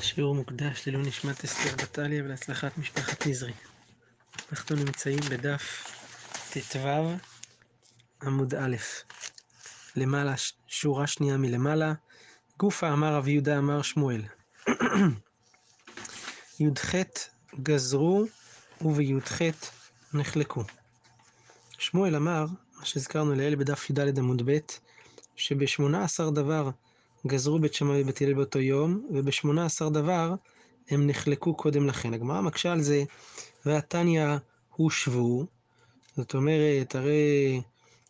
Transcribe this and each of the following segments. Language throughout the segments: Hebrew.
שיעור מוקדש לעילוי נשמת אסתר בטליה ולהצלחת משפחת נזרי. אנחנו נמצאים בדף ט"ו עמוד א', למעלה, שורה שנייה מלמעלה, גופה אמר רבי יהודה אמר שמואל. י"ח גזרו ובי"ח נחלקו. שמואל אמר, מה שהזכרנו לעיל בדף י"ד עמוד ב', שבשמונה עשר דבר גזרו בית שמאי ובית הלל באותו יום, ובשמונה עשר דבר הם נחלקו קודם לכן. הגמרא מקשה על זה, והתניא הושבו, זאת אומרת, הרי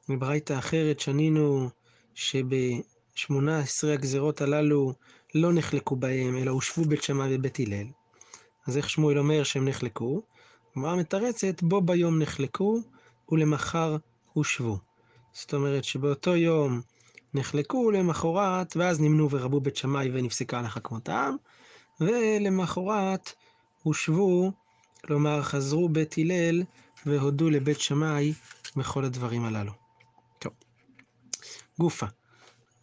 מברייתא אחרת שנינו שבשמונה עשרה הגזרות הללו לא נחלקו בהם, אלא הושבו בית שמאי ובית הלל. אז איך שמואל אומר שהם נחלקו? הגמרא מתרצת, בו ביום נחלקו ולמחר הושבו. זאת אומרת שבאותו יום נחלקו למחרת, ואז נמנו ורבו בית שמאי ונפסקה הלכה כמותם, ולמחרת הושבו, כלומר חזרו בית הלל והודו לבית שמאי בכל הדברים הללו. טוב, גופה,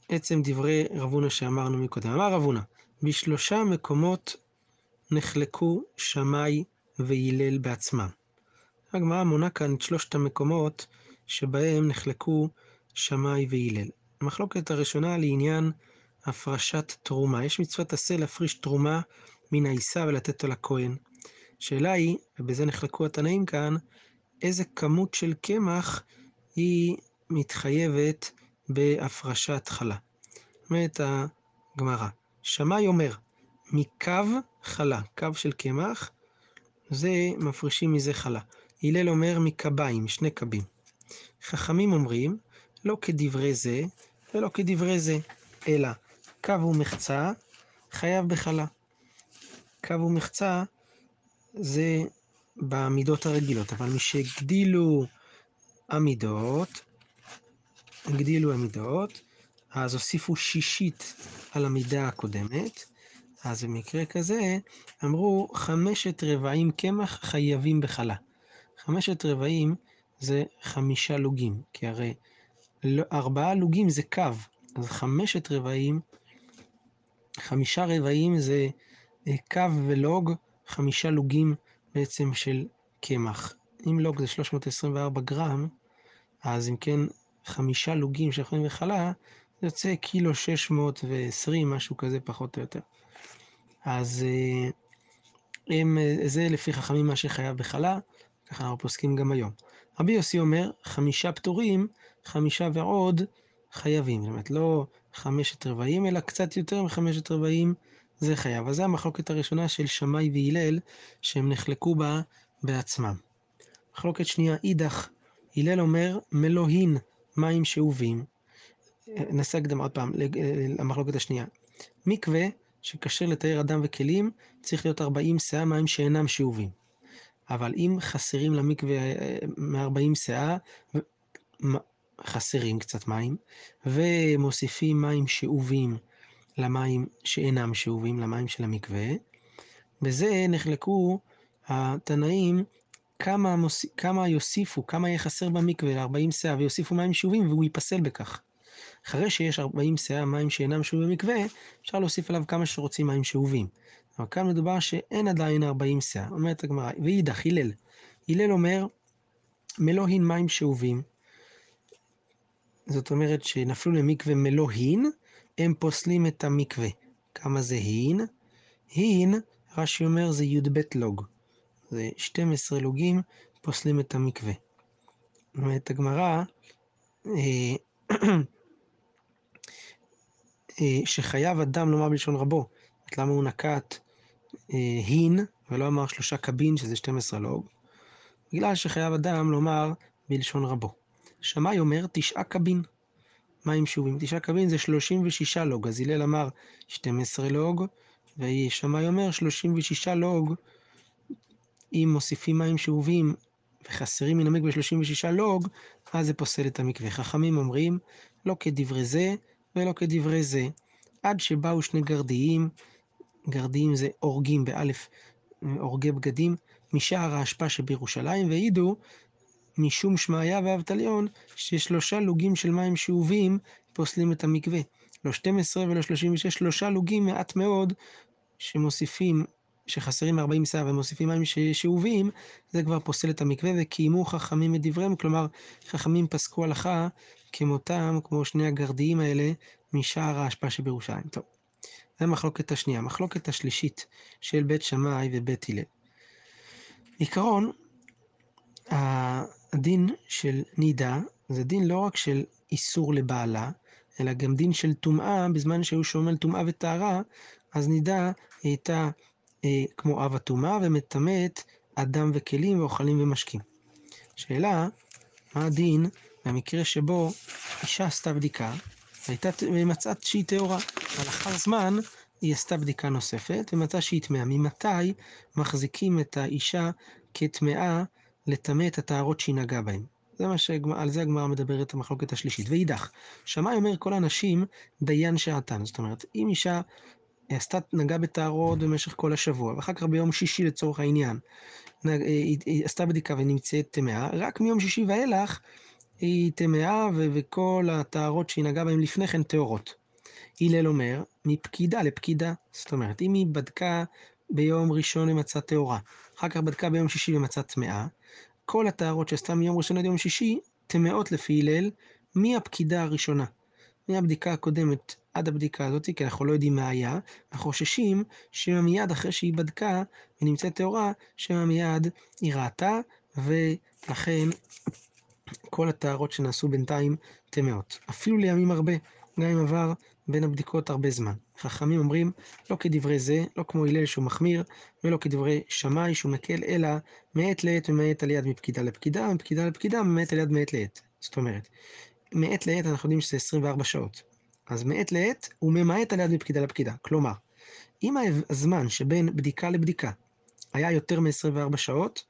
עצם דברי רב הונא שאמרנו מקודם. אמר רב הונא, בשלושה מקומות נחלקו שמאי והלל בעצמם. הגמרא מונה כאן את שלושת המקומות שבהם נחלקו שמאי והלל. המחלוקת הראשונה לעניין הפרשת תרומה. יש מצוות עשה להפריש תרומה מן העיסה ולתת אותה לכהן. השאלה היא, ובזה נחלקו התנאים כאן, איזה כמות של קמח היא מתחייבת בהפרשת חלה. אומרת הגמרא, שמאי אומר, מקו חלה, קו של קמח, זה מפרישים מזה חלה. הלל אומר מקביים, שני קבים. חכמים אומרים, לא כדברי זה ולא כדברי זה, אלא קו ומחצה חייב בחלה. קו ומחצה זה במידות הרגילות, אבל משהגדילו המידות, הגדילו המידות, אז הוסיפו שישית על המידה הקודמת, אז במקרה כזה אמרו חמשת רבעים קמח חייבים בחלה. חמשת רבעים זה חמישה לוגים, כי הרי ארבעה לוגים זה קו, אז חמשת רבעים, חמישה רבעים זה קו ולוג, חמישה לוגים בעצם של קמח. אם לוג זה 324 גרם, אז אם כן חמישה לוגים שיכולים בחלה, זה יוצא קילו 620, משהו כזה פחות או יותר. אז הם, זה לפי חכמים מה שחייב בחלה, ככה אנחנו פוסקים גם היום. רבי יוסי אומר, חמישה פטורים, חמישה ועוד חייבים. זאת אומרת, לא חמשת רבעים, אלא קצת יותר מחמשת רבעים זה חייב. אז זו המחלוקת הראשונה של שמאי והלל, שהם נחלקו בה בעצמם. מחלוקת שנייה, אידך, הלל אומר, מלוהין מים שאובים. נעשה הקדמה עוד פעם למחלוקת השנייה. מקווה שכשר לתאר אדם וכלים, צריך להיות 40 שאה מים שאינם שאובים. אבל אם חסרים למקווה מ-40 שאה, חסרים קצת מים, ומוסיפים מים שאובים למים שאינם שאובים, למים של המקווה, בזה נחלקו התנאים כמה, מוס... כמה יוסיפו, כמה יהיה חסר במקווה ל-40 שאה, ויוסיפו מים שאובים, והוא ייפסל בכך. אחרי שיש 40 שאה מים שאינם שאובים במקווה, אפשר להוסיף עליו כמה שרוצים מים שאובים. אבל כאן מדובר שאין עדיין 40 שאה. אומרת הגמרא, ואידך, הלל. הלל אומר, מלוהין מים שאובים. זאת אומרת שנפלו למקווה מלוהין, הם פוסלים את המקווה. כמה זה הין? הין, רש"י אומר, זה י"ב לוג. זה 12 לוגים פוסלים את המקווה. אומרת הגמרא, שחייב אדם לומר בלשון רבו. למה הוא נקט הין ולא אמר שלושה קבין שזה 12 לוג? בגלל שחייב אדם לומר בלשון רבו. שמאי אומר תשעה קבין. מים שאובים? תשעה קבין זה 36 לוג, אז הלל אמר 12 לוג, ושמאי אומר 36 לוג, אם מוסיפים מים שאובים וחסרים מן המקווה 36 לוג, אז זה פוסל את המקווה. חכמים אומרים, לא כדברי זה ולא כדברי זה, עד שבאו שני גרדיים, גרדיים זה אורגים באלף, אורגי בגדים, משער האשפה שבירושלים, והעידו משום שמעיה ואבטליון, ששלושה לוגים של מים שאובים פוסלים את המקווה. לא 12 ולא 36, שלושה לוגים מעט מאוד שמוסיפים, שחסרים 40 סאה ומוסיפים מים שאובים, זה כבר פוסל את המקווה וקיימו חכמים את דבריהם, כלומר חכמים פסקו הלכה כמותם, כמו שני הגרדיים האלה, משער האשפה שבירושלים. טוב, זו המחלוקת השנייה. המחלוקת השלישית של בית שמאי ובית הלל. עיקרון, הדין של נידה זה דין לא רק של איסור לבעלה, אלא גם דין של טומאה, בזמן שהיו שומעים על טומאה וטהרה, אז נידה הייתה אה, כמו אב הטומאה ומטמאת אדם וכלים ואוכלים ומשקים. שאלה, מה הדין במקרה שבו אישה עשתה בדיקה, ומצאת שהיא טהורה, ולאחר זמן היא עשתה בדיקה נוספת ומצאה שהיא טמאה. ממתי מחזיקים את האישה כטמאה לטמא את הטהרות שהיא נגעה בהן? זה מה שגמר, על זה הגמרא מדברת המחלוקת השלישית. ואידך, שמאי אומר כל הנשים דיין שעתן. זאת אומרת, אם אישה עשתה, נגעה בטהרות במשך כל השבוע, ואחר כך ביום שישי לצורך העניין, נג, היא, היא עשתה בדיקה ונמצאת טמאה, רק מיום שישי ואילך היא טמאה וכל הטהרות שהיא נגעה בהן לפני כן טהורות. הלל אומר, מפקידה לפקידה. זאת אומרת, אם היא בדקה ביום ראשון ומצאה טהורה, אחר כך בדקה ביום שישי ומצאה טמאה, כל הטהרות שעשתה מיום ראשון עד יום שישי, טמאות לפי הלל, מהפקידה הראשונה. מהבדיקה הקודמת עד הבדיקה הזאת, כי אנחנו לא יודעים מה היה, אנחנו חוששים שמא מיד אחרי שהיא בדקה ונמצאת טהורה, שמא מיד היא ראתה, ולכן כל הטהרות שנעשו בינתיים טמאות. אפילו לימים הרבה, גם אם עבר בין הבדיקות הרבה זמן. חכמים אומרים, לא כדברי זה, לא כמו הלל שהוא מחמיר, ולא כדברי שמאי שהוא מקל, אלא מעת לעת ומעת על יד מפקידה לפקידה, ומפקידה לפקידה ומעת על יד מעת לעת. זאת אומרת, מעת לעת אנחנו יודעים שזה 24 שעות. אז מעת לעת הוא ממעט על יד מפקידה לפקידה. כלומר, אם הזמן שבין בדיקה לבדיקה היה יותר מ-24 שעות,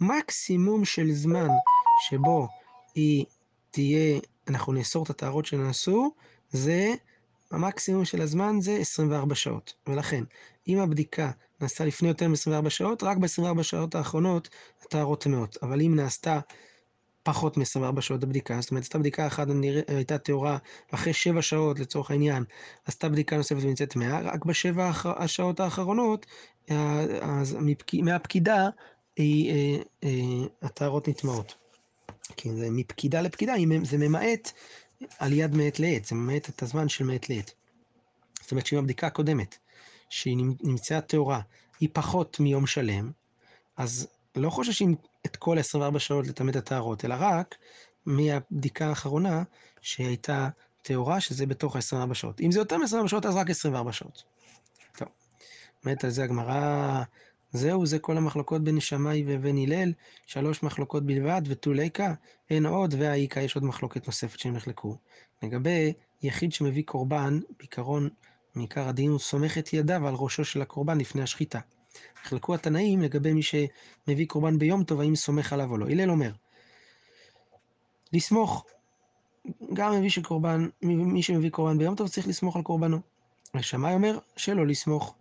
מקסימום של זמן שבו היא תהיה, אנחנו נאסור את הטהרות שנעשו, זה המקסימום של הזמן זה 24 שעות. ולכן, אם הבדיקה נעשתה לפני יותר מ-24 שעות, רק ב-24 שעות האחרונות הטהרות טמאות. אבל אם נעשתה פחות מ-24 שעות הבדיקה, זאת אומרת, עשתה בדיקה אחת הייתה טהורה אחרי 7 שעות לצורך העניין, עשתה בדיקה נוספת ונמצאת טמאה, רק בשבע השעות האחרונות, אז מהפקידה אה, אה, הטהרות נטמעות. כי זה מפקידה לפקידה, זה ממעט על יד מעת לעת, זה ממעט את הזמן של מעת לעת. זאת אומרת שאם הבדיקה הקודמת, שהיא נמצאה טהורה, היא פחות מיום שלם, אז לא חוששים את כל 24 שעות לטמא את הטהרות, אלא רק מהבדיקה האחרונה שהייתה טהורה, שזה בתוך ה-24 שעות. אם זה יותר מ-24 שעות, אז רק 24 שעות. טוב, באמת על זה הגמרא, זהו, זה כל המחלוקות בין שמאי ובין הלל, שלוש מחלוקות בלבד, ותו ליקה, אין עוד, והאיכא יש עוד מחלוקת נוספת שהם נחלקו. לגבי יחיד שמביא קורבן, בעיקרון, מעיקר הדין הוא סומך את ידיו על ראשו של הקורבן לפני השחיטה. נחלקו התנאים לגבי מי שמביא קורבן ביום טוב, האם סומך עליו או לא. הלל אומר, לסמוך, גם מביא שקורבן, מי שמביא קורבן ביום טוב צריך לסמוך על קורבנו. ושמאי אומר שלא לסמוך.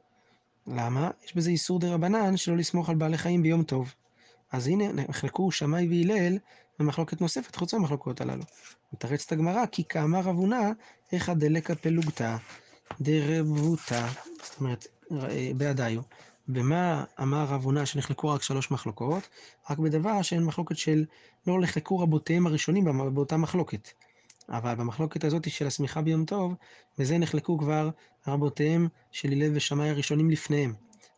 למה? יש בזה איסור דה רבנן שלא לסמוך על בעלי חיים ביום טוב. אז הנה, נחלקו שמאי והלל במחלוקת נוספת חוץ מהמחלוקות הללו. מתרצת הגמרא, כי כאמר רב הונא, איכא דלקא פלוגתא דרבותא, זאת אומרת, אה, בעדיו. במה אמר רב הונא שנחלקו רק שלוש מחלוקות? רק בדבר שאין מחלוקת של לא נחלקו רבותיהם הראשונים באותה מחלוקת. אבל במחלוקת הזאת של השמיכה ביום טוב, בזה נחלקו כבר רבותיהם של הלל ושמאי הראשונים לפניהם.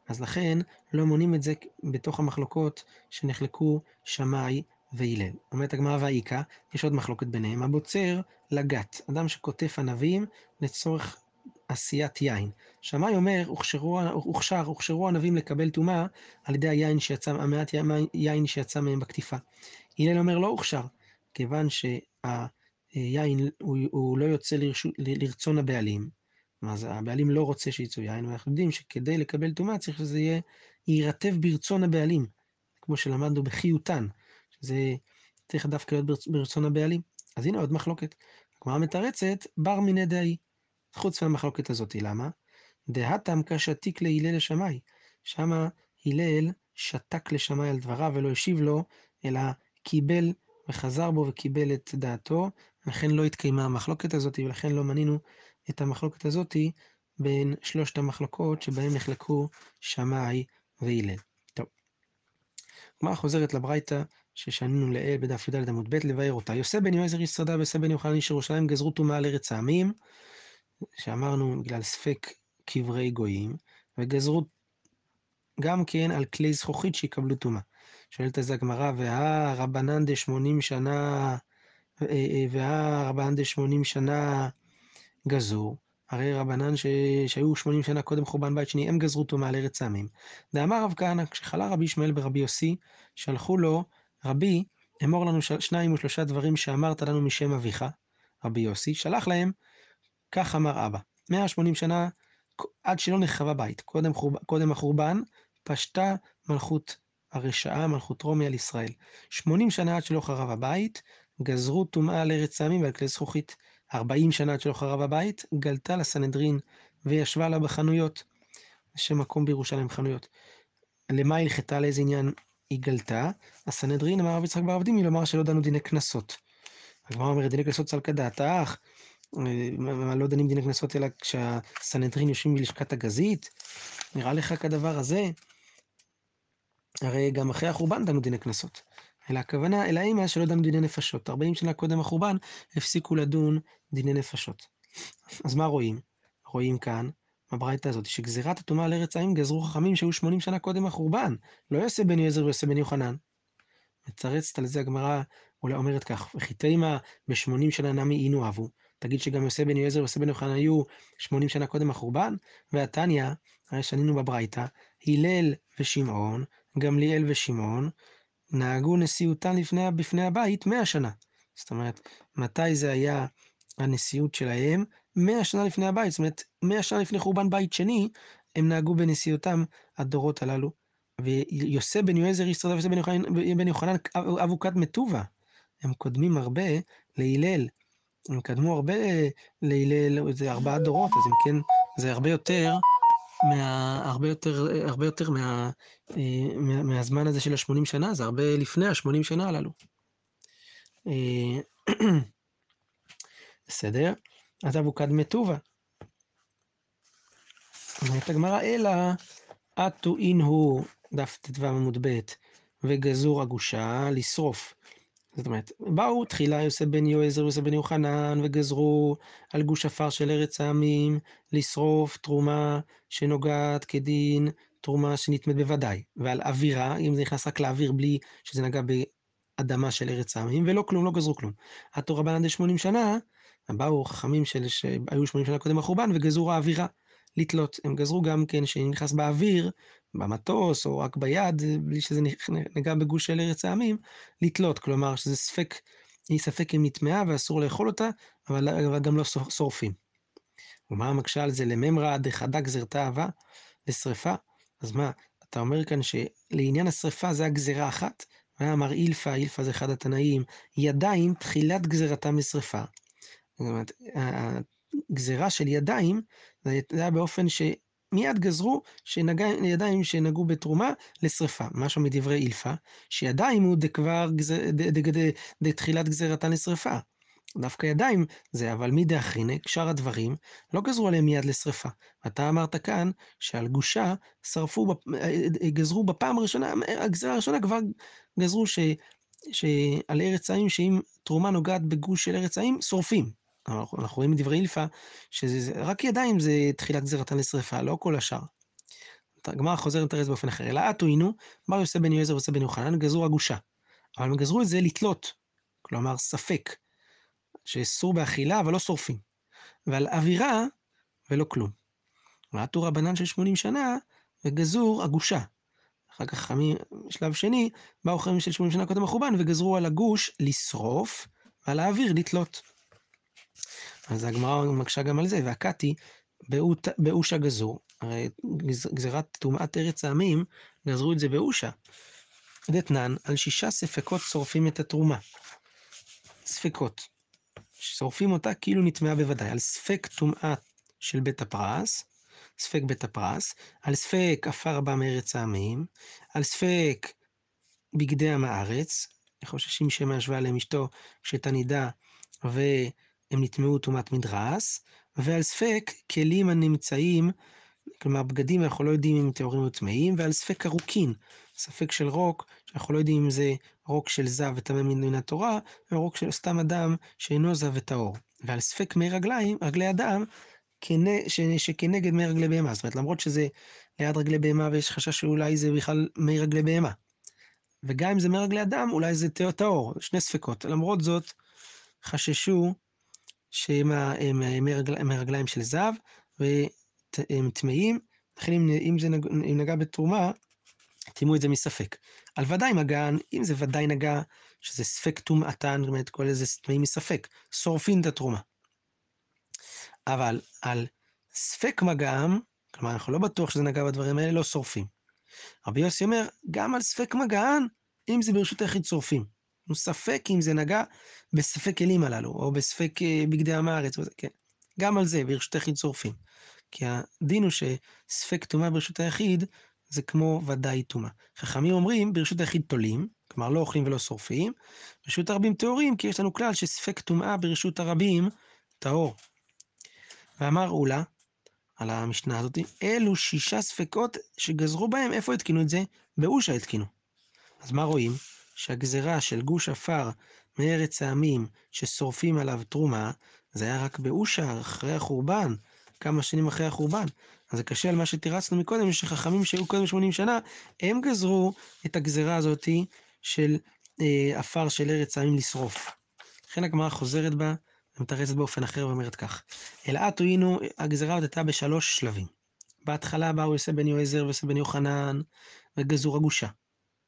אז לכן לא מונים את זה בתוך המחלוקות שנחלקו שמאי והלל. אומרת הגמרא והאיכא, יש עוד מחלוקת ביניהם, הבוצר לגת, אדם שקוטף ענבים לצורך עשיית יין. שמאי אומר, הוכשר, הוכשרו ענבים לקבל טומאה על ידי היין שיצא, המעט יין שיצא מהם בקטיפה. הלל אומר, לא הוכשר, כיוון שהיין הוא, הוא לא יוצא לרשו, לרצון הבעלים. אז הבעלים לא רוצה שיצאו יין, ואנחנו יודעים שכדי לקבל טומאה צריך שזה יהיה, יירטב ברצון הבעלים, כמו שלמדנו בחיותן, שזה צריך דווקא להיות ברצון הבעלים. אז הנה עוד מחלוקת. הגמרא מתרצת, בר מיני דאי. חוץ מהמחלוקת הזאת, למה? דהתם כשתיק להלל לשמאי. שמה הלל שתק לשמאי על דבריו ולא השיב לו, אלא קיבל וחזר בו וקיבל את דעתו, לכן לא התקיימה המחלוקת הזאת, ולכן לא מנינו את המחלוקת הזאת בין שלושת המחלוקות שבהם נחלקו שמאי והלל. טוב. הגמרא חוזרת לברייתא ששנינו לעיל בדף י"ד עמוד ב' לבאר אותה. יוסף בן יועזר איש שרדה ויוסף בן יוחנן איש ירושלים גזרו טומאה על ארץ העמים, שאמרנו בגלל ספק קברי גויים, וגזרו גם כן על כלי זכוכית שיקבלו טומאה. שואלת על זה הגמרא, והרבנן דשמונים שנה, אה, אה, והרבנן דשמונים שנה גזור. הרי רבנן ש... שהיו שמונים שנה קודם חורבן בית שני, הם גזרו טומאה על ארץ העמים. דאמר רב כהנא, כשחלה רבי ישמעאל ברבי יוסי, שלחו לו, רבי, אמור לנו שניים ושלושה דברים שאמרת לנו משם אביך, רבי יוסי, שלח להם, כך אמר אבא. 180 שנה עד שלא נחרבה בית, קודם, חורב, קודם החורבן, פשטה מלכות הרשעה, מלכות רומי על ישראל. 80 שנה עד שלא חרב הבית, גזרו טומאה על ארץ העמים ועל כלי זכוכית. 40 שנה עד שלא חרב הבית, גלתה לסנהדרין וישבה לה בחנויות. שם מקום בירושלים חנויות. למה הלכתה? לאיזה עניין היא גלתה? הסנהדרין אמר רב יצחק בר אבדימי לומר שלא דנו דיני קנסות. הגמרא אומרת דיני קנסות צלקא דעתך, לא דנים דיני קנסות אלא כשהסנהדרין יושבים בלשכת הגזית? נראה לך כדבר הזה? הרי גם אחרי החורבן דנו דיני קנסות. אלא הכוונה, אלא אם שלא דנו דיני נפשות. 40 שנה קודם החורבן הפסיקו לדון דיני נפשות. אז מה רואים? רואים כאן, בברייתא הזאת, שגזירת הטומאה על ארץ העמים גזרו חכמים שהיו 80 שנה קודם החורבן. לא יוסף בן יועזר ויוסף בן יוחנן. מצרצת על זה הגמרא, אולי אומרת כך, וכי תימא בשמונים שנה נמי אינו אבו. תגיד שגם יוסף בן יועזר ויוסף בן יוחנן היו 80 שנה קודם החורבן? והתניא, הרי שנינו בברייתא, הלל ושמעון, גמליאל ושמעון, נהגו נשיאותן לפני, בפני הבית מאה שנה. זאת אומרת, מתי זה היה הנשיאות שלהם? מאה שנה לפני הבית, זאת אומרת, מאה שנה לפני חורבן בית שני, הם נהגו בנשיאותם הדורות הללו. ויוסף בן יועזר איש ויוסף בן יוחנן אבוקת מטובה. הם קודמים הרבה להלל. הם קדמו הרבה להלל, זה ארבעה דורות, אז אם כן, זה הרבה יותר מה... הרבה יותר, הרבה יותר מה, אה, מה, מהזמן הזה של השמונים שנה, זה הרבה לפני השמונים שנה הללו. אה, בסדר? אז אבוקד מטובה. אומרת הגמרא, אלא אטו אינהו, דף ט"ו עמוד ב', וגזור הגושה, לשרוף. זאת אומרת, באו תחילה יוסף בן יועזר ויוסף בן יוחנן וגזרו על גוש עפר של ארץ העמים לשרוף תרומה שנוגעת כדין תרומה שנטמאת בוודאי, ועל אווירה, אם זה נכנס רק לאוויר בלי שזה נגע באדמה של ארץ העמים, ולא כלום, לא גזרו כלום. התורה רבנן די שנה, באו חכמים של, שהיו שמונים שנה קודם החורבן וגזרו האווירה. לתלות. הם גזרו גם כן שנכנס באוויר, במטוס או רק ביד, בלי שזה נגע בגוש של ארץ העמים, לתלות. כלומר, שזה ספק, היא ספק אם נטמעה ואסור לאכול אותה, אבל, גם לא שורפים. ומה מקשה על זה לממרא דחדה גזרתה אהבה לשרפה? אז מה, אתה אומר כאן שלעניין השרפה זה הגזרה אחת, ואמר אילפא, אילפא זה אחד התנאים, ידיים תחילת גזרתם משרפה. זאת אומרת, הגזרה של ידיים, זה היה באופן שמיד גזרו שנגע, ידיים שנגעו בתרומה לשרפה. משהו מדברי אילפא, שידיים הוא דכבר דתחילת גזירתן לשרפה. דווקא ידיים זה, אבל מי דאחרינק, שאר הדברים, לא גזרו עליהם מיד לשרפה. אתה אמרת כאן שעל גושה שרפו, גזרו בפעם הראשונה, הגזירה הראשונה כבר גזרו ש, שעל ארץ העמים, שאם תרומה נוגעת בגוש של ארץ העמים, שורפים. אנחנו, רואים מדברי אילפא, שרק ידיים זה תחילת גזירתן לשרפה, לא כל השאר. הגמרא חוזרת לתרץ באופן אחר. אלא אטו אינו, בר יוסף בן יועזר ויוסף בן יוחנן, גזרו הגושה. אבל הם גזרו את זה לתלות, כלומר ספק, שאסור באכילה אבל לא שורפים. ועל אווירה ולא כלום. ועטו רבנן של 80 שנה, וגזור הגושה. אחר כך חכמים, שלב שני, באו חכמים של 80 שנה קודם החורבן, וגזרו על הגוש לשרוף, ועל האוויר לתלות. אז הגמרא מקשה גם על זה, והקתי באושה גזור. הרי גזירת טומאת ארץ העמים, גזרו את זה באושה. דתנן, על שישה ספקות שורפים את התרומה. ספקות. שורפים אותה כאילו נטמעה בוודאי. על ספק טומאה של בית הפרס, ספק בית הפרס, על ספק עפר בא מארץ העמים, על ספק בגדי עם הארץ, חוששים שמא ישבה עליהם אשתו כשתנידה, ו... הם נטמעו טומאת מדרס, ועל ספק כלים הנמצאים, כלומר בגדים אנחנו לא יודעים אם טהורים או טמאים, ועל ספק ארוכין, ספק של רוק, שאנחנו לא יודעים אם זה רוק של זב וטמא מן התורה, או רוק של סתם אדם שאינו זב וטהור. ועל ספק מי רגליים, רגלי אדם, שכנגד מי רגלי בהמה. זאת אומרת, למרות שזה ליד רגלי בהמה ויש חשש שאולי זה בכלל מי רגלי בהמה. וגם אם זה מי רגלי אדם, אולי זה טהור, שני ספקות. למרות זאת, חששו שהם מי רגליים של זב, והם טמאים, לכן אם זה נגע בתרומה, טימאו את זה מספק. על ודאי מגן, אם זה ודאי נגע, שזה ספק טומאתן, זאת אומרת, כל איזה טמאים מספק, שורפים את התרומה. אבל על ספק מגעם, כלומר, אנחנו לא בטוח שזה נגע בדברים האלה, לא שורפים. רבי יוסי אומר, גם על ספק מגען, אם זה ברשות היחיד שורפים. ספק אם זה נגע בספק כלים הללו, או בספק אה, בגדי עם הארץ, כן. גם על זה ברשות היחיד שורפים. כי הדין הוא שספק טומאה ברשות היחיד, זה כמו ודאי טומאה. חכמים אומרים, ברשות היחיד תולים, כלומר לא אוכלים ולא שורפים, ברשות הרבים טהורים, כי יש לנו כלל שספק טומאה ברשות הרבים טהור. ואמר אולה, על המשנה הזאת, אלו שישה ספקות שגזרו בהם, איפה התקינו את זה? באושה התקינו. אז מה רואים? שהגזרה של גוש עפר מארץ העמים ששורפים עליו תרומה, זה היה רק באושה, אחרי החורבן, כמה שנים אחרי החורבן. אז זה קשה על מה שתירצנו מקודם, שחכמים שהיו קודם 80 שנה, הם גזרו את הגזרה הזאתי של אה, עפר של ארץ העמים לשרוף. לכן הגמרא חוזרת בה ומתרצת באופן אחר ואומרת כך: אלא אלעתו היינו, הגזרה עוד הייתה בשלוש שלבים. בהתחלה באו יוסף בן יועזר ויוסף בן יוחנן וגזרו הגושה.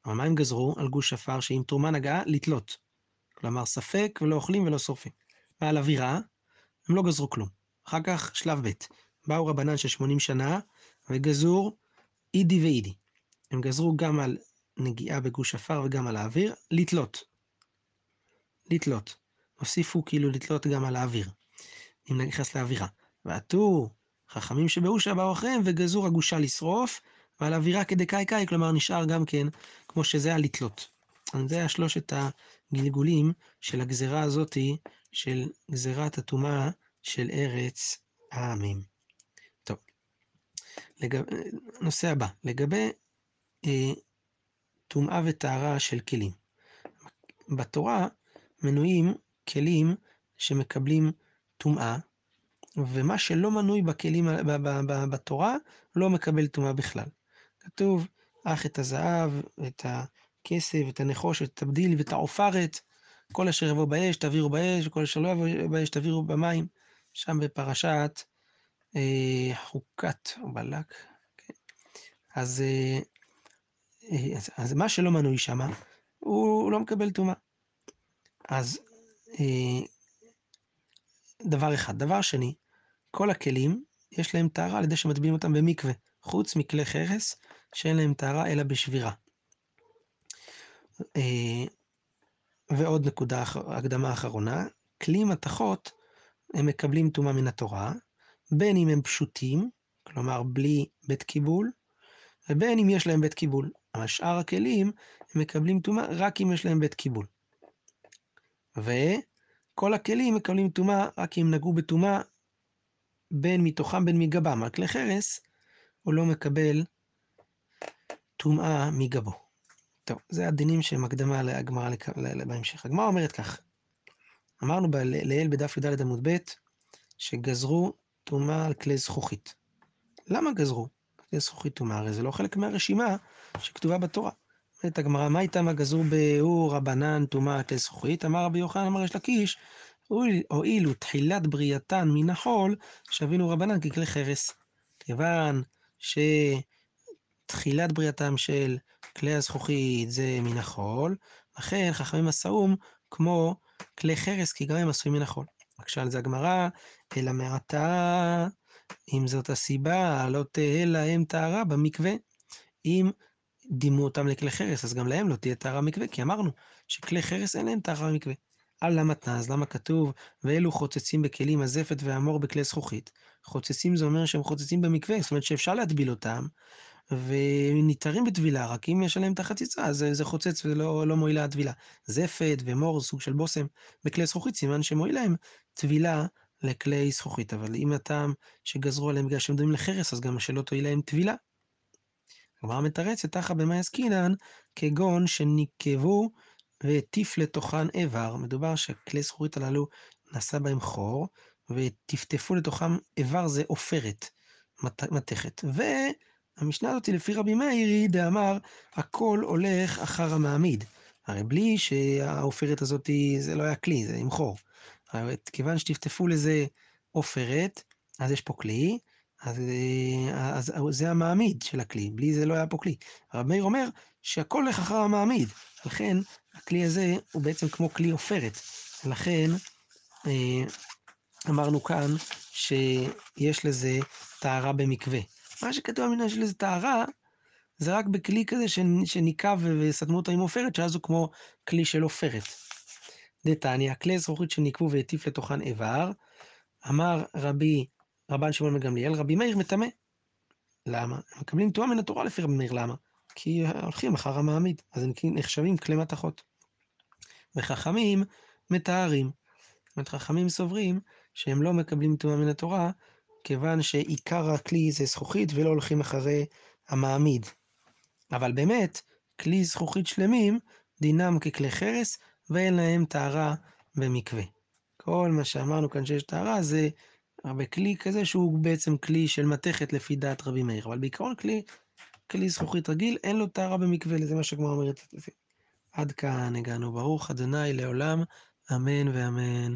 אבל מה הם גזרו? על גוש עפר שאם תרומה נגעה, לתלות. כלומר, ספק ולא אוכלים ולא שורפים. ועל אווירה, הם לא גזרו כלום. אחר כך, שלב ב', באו רבנן של 80 שנה וגזרו אידי ואידי. הם גזרו גם על נגיעה בגוש עפר וגם על האוויר, לתלות. לתלות. הוסיפו כאילו לתלות גם על האוויר, אם נכנס לאווירה. ועטו חכמים שבאושה באו אחריהם וגזרו הגושה לשרוף, ועל אווירה כדקאי קאי, כלומר נשאר גם כן כמו שזה היה לתלות. זה היה שלושת הגלגולים של הגזרה הזאתי, של גזירת הטומאה של ארץ העמים. טוב, לגב... נושא הבא, לגבי אה, טומאה וטהרה של כלים. בתורה מנויים כלים שמקבלים טומאה, ומה שלא מנוי בכלים, בתורה, לא מקבל טומאה בכלל. כתוב, אך את הזהב, את הכסף, את הנחושת, את הבדיל ואת העופרת, כל אשר יבוא באש תעבירו באש, וכל אשר לא יבוא באש תעבירו במים. שם בפרשת אה, חוקת בלק. כן. אז, אה, אז, אז מה שלא מנוי שם, הוא לא מקבל טומאה. אז אה, דבר אחד. דבר שני, כל הכלים, יש להם טהרה על ידי שמטביעים אותם במקווה, חוץ מכלי חרס שאין להם טהרה אלא בשבירה. אה, ועוד נקודה, הקדמה אחרונה, כלי מתכות, הם מקבלים טומאה מן התורה, בין אם הם פשוטים, כלומר בלי בית קיבול, ובין אם יש להם בית קיבול. אבל שאר הכלים, הם מקבלים טומאה רק אם יש להם בית קיבול. וכל הכלים מקבלים טומאה רק אם נגעו בטומאה בין מתוכם בין מגבם. על כלי חרס הוא לא מקבל טומאה מגבו. טוב, זה הדינים שהם הקדמה לגמרא בהמשך. הגמרא אומרת כך, אמרנו לעיל בדף י"ד עמוד ב', שגזרו טומאה על כלי זכוכית. למה גזרו? כלי זכוכית טומאה, הרי זה לא חלק מהרשימה שכתובה בתורה. אומרת הגמרא, מה איתם הגזור באור רבנן טומאה כלי זכוכית? אמר רבי יוחנן, אמר יש לקיש, הואילו תחילת בריאתן מן החול, שווינו רבנן ככלי חרס. כיוון שתחילת בריאתם של כלי הזכוכית זה מן החול, לכן חכמים עשאום כמו כלי חרס, כי גם הם עשויים מן החול. מקשה על זה הגמרא, אלא מעתה, אם זאת הסיבה, לא תהא להם טהרה במקווה. אם דימו אותם לכלי חרס, אז גם להם לא תהיה טהרה במקווה, כי אמרנו שכלי חרס אין להם טהרה במקווה. על למתנא, אז למה כתוב, ואלו חוצצים בכלים הזפת והמור בכלי זכוכית? חוצצים זה אומר שהם חוצצים במקווה, זאת אומרת שאפשר להטביל אותם, וניתרים בטבילה, רק אם יש עליהם את החציצה, אז זה חוצץ ולא לא מועילה הטבילה. זפת ומור, סוג של בושם, בכלי זכוכית, סימן שמועיל להם טבילה לכלי זכוכית, אבל אם הטעם שגזרו עליהם בגלל שהם דומים לחרס, אז גם שלא תועיל להם טבילה. הגמרא מתרצת, תחא במאי עסקינן, כגון שניקבו והטיף לתוכן איבר. מדובר שכלי זכוכית הללו נעשה בהם חור, וטפטפו לתוכם איבר זה עופרת, מתכת. והמשנה הזאת לפי רבי מאיר היא דאמר, הכל הולך אחר המעמיד. הרי בלי שהעופרת הזאת, זה לא היה כלי, זה עם חור. כיוון שטפטפו לזה עופרת, אז יש פה כלי, אז, אז זה המעמיד של הכלי, בלי זה לא היה פה כלי. הרב מאיר אומר שהכל הולך אחר המעמיד, לכן הכלי הזה הוא בעצם כמו כלי עופרת, לכן אמרנו כאן שיש לזה טהרה במקווה. מה שכתוב במדינה של איזה טהרה, זה רק בכלי כזה שניקב וסתמו אותו עם עופרת, שאז הוא כמו כלי של עופרת. דתניא, כלי זכוכית שניקבו והטיף לתוכן איבר, אמר רבי, רבן שמעון מגמליאל, רבי מאיר מטמא. למה? הם מקבלים תורה מן התורה לפי רבי מאיר, למה? כי הולכים אחר המעמיד, אז הם נחשבים כלי מתכות. וחכמים מטהרים. זאת אומרת, חכמים סוברים שהם לא מקבלים תורה מן התורה, כיוון שעיקר הכלי זה זכוכית ולא הולכים אחרי המעמיד. אבל באמת, כלי זכוכית שלמים, דינם ככלי חרס, ואין להם טהרה במקווה. כל מה שאמרנו כאן שיש טהרה זה בכלי כזה שהוא בעצם כלי של מתכת לפי דעת רבי מאיר, אבל בעיקרון כלי, כלי זכוכית רגיל, אין לו טהרה במקווה, לזה מה שגמר אומרת. עד כאן הגענו, ברוך אדוני לעולם, אמן ואמן.